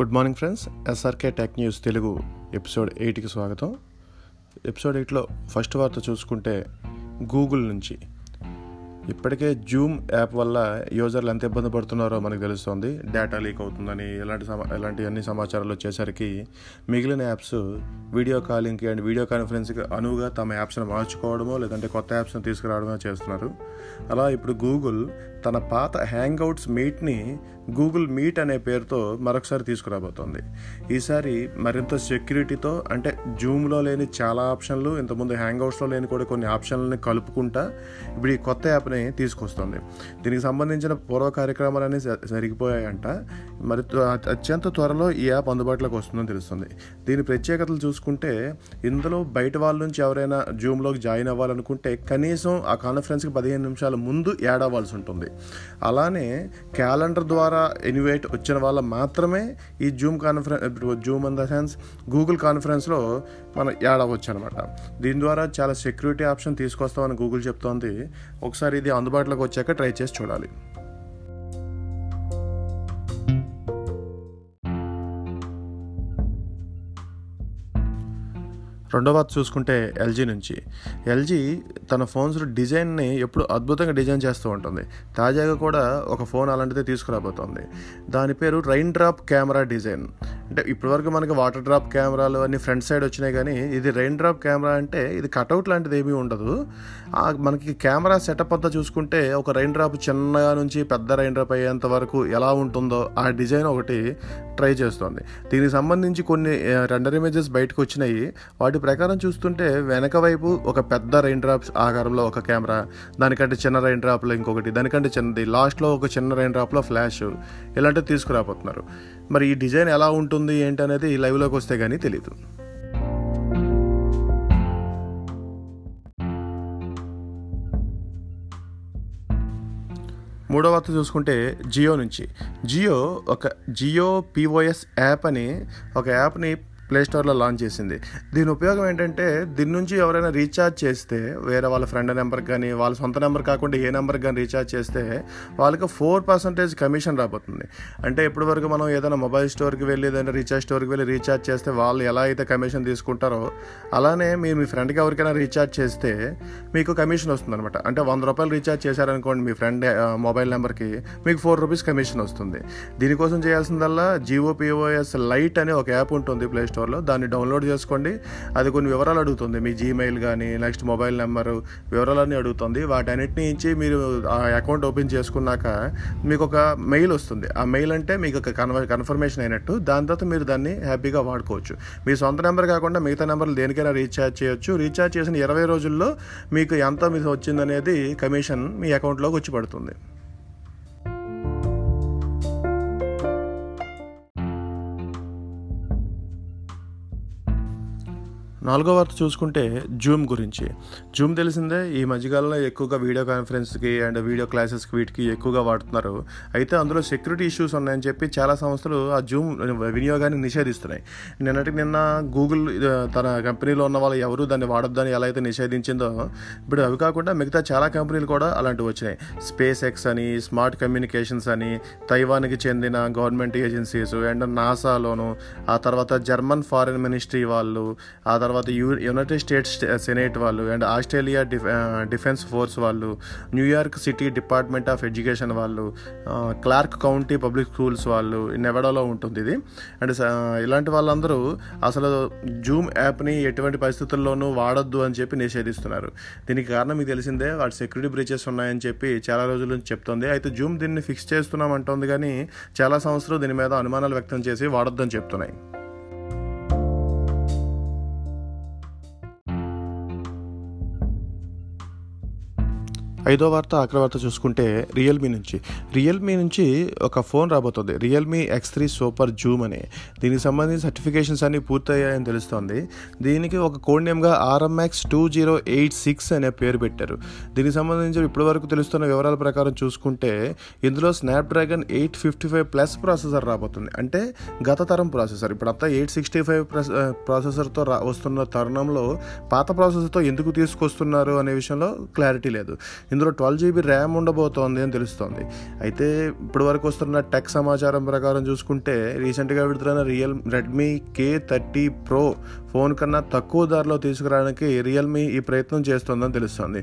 Good morning friends SRK tech news Telugu episode ఎయిట్కి స్వాగతం. Episode ఎయిట్లో ఫస్ట్ వార్త చూసుకుంటే గూగుల్ నుంచి ఇప్పటికే జూమ్ యాప్ వల్ల యూజర్లు ఎంత ఇబ్బంది పడుతున్నారో మనకు తెలుస్తుంది. డేటా లీక్ అవుతుందని ఇలాంటి సమా ఇలాంటి అన్ని సమాచారాలు వచ్చేసరికి మిగిలిన యాప్స్ వీడియో కాలింగ్కి అండ్ వీడియో కాన్ఫరెన్స్కి అనువుగా తమ యాప్స్ను మార్చుకోవడమో లేదంటే కొత్త యాప్స్ని తీసుకురావడమో చేస్తున్నారు. అలా ఇప్పుడు గూగుల్ తన పాత హ్యాంగ్ అవుట్స్ మీట్ని గూగుల్ మీట్ అనే పేరుతో మరొకసారి తీసుకురాబోతోంది. ఈసారి మరింత సెక్యూరిటీతో అంటే జూమ్లో లేని చాలా ఆప్షన్లు ఇంతకుముందు హ్యాంగ్ అవుట్స్లో లేని కూడా కొన్ని ఆప్షన్లని కలుపుకుంటా ఇప్పుడు ఈ కొత్త యాప్ని తీసుకొస్తుంది. దీనికి సంబంధించిన పూర్వ కార్యక్రమాలన్నీ జ- జరిగిపోయాయంట. మరి త్వ- అత్యంత త్వరలో ఈ యాప్ అందుబాటులోకి వస్తుందని తెలుస్తుంది. దీని ప్రత్యేకతలు చూసుకుంటే ఇందులో బయట వాళ్ళ నుంచి ఎవరైనా జూమ్లోకి జాయిన్ అవ్వాలనుకుంటే కనీసం ఆ కాన్ఫరెన్స్కి పదిహేను నిమిషాల ముందు యాడ్ అవ్వాల్సి ఉంటుంది. అలానే క్యాలెండర్ ద్వారా ఇన్వైట్ వచ్చిన వాళ్ళ మాత్రమే ఈ జూమ్ కాన్ఫరెన్స్ ఇప్పుడు Zoom in the sense Google కాన్ఫరెన్స్లో మనం యాడ్ అవ్వచ్చు అనమాట దీని ద్వారా చాలా సెక్యూరిటీ ఆప్షన్ తీసుకొస్తామని గూగుల్ చెప్తోంది. ఒకసారి ఇది అందుబాటులోకి వచ్చాక ట్రై చేసి చూడాలి. రెండవ చూసుకుంటే ఎల్జీ నుంచి. ఎల్జీ తన ఫోన్స్ డిజైన్ని ఎప్పుడు అద్భుతంగా డిజైన్ చేస్తూ ఉంటుంది. తాజాగా కూడా ఒక ఫోన్ అలాంటిదే తీసుకురాబోతోంది. దాని పేరు రైన్ డ్రాప్ కెమెరా డిజైన్. అంటే ఇప్పటివరకు మనకి వాటర్ డ్రాప్ కెమెరాలు అన్ని ఫ్రంట్ సైడ్ వచ్చినాయి కానీ ఇది రైన్ డ్రాప్ కెమెరా అంటే ఇది కటౌట్ లాంటిది ఏమీ ఉండదు. ఆ మనకి కెమెరా సెటప్ అంతా చూసుకుంటే ఒక రైన్ డ్రాప్ చిన్నగా నుంచి పెద్ద రైన్ డ్రాప్ అయ్యేంత వరకు ఎలా ఉంటుందో ఆ డిజైన్ ఒకటి ట్రై చేస్తుంది. దీనికి సంబంధించి కొన్ని రెండర్ ఇమేజెస్ బయటకు వచ్చినాయి. వాటి ప్రకారం చూస్తుంటే వెనక వైపు ఒక పెద్ద రైన్ డ్రాప్స్ ఆకారంలో ఒక కెమెరా దానికంటే చిన్న రైన్ డ్రాప్లో ఇంకొకటి దానికంటే చిన్నది. లాస్ట్లో ఒక చిన్న రైన్ డ్రాప్లో ఫ్లాష్ ఇలాంటివి తీసుకురాబోతున్నారు. మరి ఈ డిజైన్ ఎలా ఉంటుంది ఏంటి అనేది లైవ్లోకి వస్తే కానీ తెలియదు మూడో వార్త చూసుకుంటే జియో నుంచి. జియో ఒక జియో పిఓఎస్ యాప్ అని ఒక యాప్ని ప్లే స్టోర్లో లాంచ్ చేసింది. దీని ఉపయోగం ఏంటంటే దీని నుంచి ఎవరైనా రీఛార్జ్ చేస్తే వేరే వాళ్ళ ఫ్రెండ్ నెంబర్కి కానీ వాళ్ళ సొంత నెంబర్ కాకుండా ఏ నెంబర్కి కానీ రీఛార్జ్ చేస్తే వాళ్ళకి ఫోర్ పర్సెంటేజ్ కమిషన్ రాబోతుంది. అంటే ఇప్పటి వరకు మనం ఏదైనా మొబైల్ స్టోర్కి వెళ్ళి ఏదైనా రీఛార్జ్ స్టోర్కి వెళ్ళి రీఛార్జ్ చేస్తే వాళ్ళు ఎలా అయితే కమిషన్ తీసుకుంటారో అలానే మీరు మీ ఫ్రెండ్కి ఎవరికైనా రీఛార్జ్ చేస్తే మీకు కమిషన్ వస్తుంది అనమాట అంటే వంద రూపాయలు రీఛార్జ్ చేశారనుకోండి మీ ఫ్రెండ్ మొబైల్ నెంబర్కి మీకు ఫోర్ రూపీస్ కమిషన్ వస్తుంది. దీనికోసం చేయాల్సిందల్లా జియో పిఓఎస్ లైట్ అనే ఒక యాప్ ఉంటుంది ప్లేస్టోర్ స్టోర్లో. దాన్ని డౌన్లోడ్ చేసుకోండి. అది కొన్ని వివరాలు అడుగుతుంది. మీ జీమెయిల్ కానీ నెక్స్ట్ మొబైల్ నెంబరు వివరాలన్నీ అడుగుతుంది. వాటన్నిటిని ఇచ్చి మీరు ఆ అకౌంట్ ఓపెన్ చేసుకున్నాక మీకు ఒక మెయిల్ వస్తుంది. ఆ మెయిల్ అంటే మీకు ఒక కన్ఫర్మేషన్ అయినట్టు. దాని తర్వాత మీరు దాన్ని హ్యాపీగా వాడుకోవచ్చు. మీ సొంత నెంబర్ కాకుండా మిగతా నెంబర్లు దేనికైనా రీఛార్జ్ చేయొచ్చు. రీఛార్జ్ చేసిన ఇరవై రోజుల్లో మీకు ఎంత మీకు వచ్చిందనేది కమిషన్ మీ అకౌంట్లోకి వచ్చి పడుతుంది. నాలుగో వార్త చూసుకుంటే జూమ్ గురించి. జూమ్ తెలిసిందే ఈ మధ్యకాలంలో ఎక్కువగా వీడియో కాన్ఫరెన్స్కి అండ్ వీడియో క్లాసెస్కి వీటికి ఎక్కువగా వాడుతున్నారు. అయితే అందులో సెక్యూరిటీ ఇష్యూస్ ఉన్నాయని చెప్పి చాలా సంస్థలు ఆ జూమ్ వినియోగాన్ని నిషేధిస్తున్నాయి. నిన్నటికి నిన్న గూగుల్ తన కంపెనీలో ఉన్న వాళ్ళు ఎవరు దాన్ని వాడొద్దని ఎలా అయితే నిషేధించిందో ఇప్పుడు అవి కాకుండా మిగతా చాలా కంపెనీలు కూడా అలాంటివి వచ్చినాయి. స్పేస్ ఎక్స్ అని స్మార్ట్ కమ్యూనికేషన్స్ అని తైవాన్కి చెందిన గవర్నమెంట్ ఏజెన్సీస్ అండ్ నాసాలోను ఆ తర్వాత జర్మన్ ఫారిన్ మినిస్ట్రీ వాళ్ళు ఆ తర్వాత యు యునైటెడ్ స్టేట్స్ సెనేట్ వాళ్ళు అండ్ ఆస్ట్రేలియా డిఫెన్స్ ఫోర్స్ వాళ్ళు New York city department of education వాళ్ళు క్లార్క్ కౌంటీ పబ్లిక్ స్కూల్స్ వాళ్ళు నెవడాలో ఉంటుంది ఇది. అండ్ ఇలాంటి వాళ్ళందరూ అసలు జూమ్ యాప్ని ఎటువంటి పరిస్థితుల్లోనూ వాడొద్దు అని చెప్పి నిషేధిస్తున్నారు. దీనికి కారణం మీకు తెలిసిందే వాటి సెక్యూరిటీ బ్రీచెస్ ఉన్నాయని చెప్పి చాలా రోజుల నుంచి చెప్తోంది. అయితే జూమ్ దీన్ని ఫిక్స్ చేస్తున్నాం అంటోంది కానీ చాలా సంవత్సరాలు దీని మీద అనుమానాలు వ్యక్తం చేసి వాడొద్దని చెప్తున్నాయి. ఐదో వార్త ఆఖరి వార్త చూసుకుంటే రియల్మీ నుంచి. రియల్మీ నుంచి ఒక ఫోన్ రాబోతుంది. Realme X three super zoom అని. దీనికి సంబంధించి సర్టిఫికేషన్స్ అన్ని పూర్తయ్యాయని తెలుస్తోంది. దీనికి ఒక code నేమ్గా RMX two zero eight six అనే పేరు పెట్టారు. దీనికి సంబంధించి ఇప్పటివరకు తెలుస్తున్న వివరాల ప్రకారం చూసుకుంటే ఇందులో Snapdragon eight fifty five plus processor రాబోతుంది. అంటే గత తరం ప్రాసెసర్ ఇప్పుడు అంతా ఎయిట్ సిక్స్టీ ఫైవ్ ప్రాసెసర్తో రా వస్తున్న తరుణంలో పాత ప్రాసెసర్తో ఎందుకు తీసుకొస్తున్నారు అనే విషయంలో క్లారిటీ లేదు. ఇందులో ట్వెల్వ్ జీబీ ర్యామ్ ఉండబోతోంది అని తెలుస్తోంది. అయితే ఇప్పటి వరకు వస్తున్న టెక్ సమాచారం ప్రకారం చూసుకుంటే రీసెంట్గా విడుదలైన real Redmi K thirty pro phone కన్నా తక్కువ ధరలో తీసుకురావడానికి రియల్మీ ఈ ప్రయత్నం చేస్తోందని తెలుస్తోంది.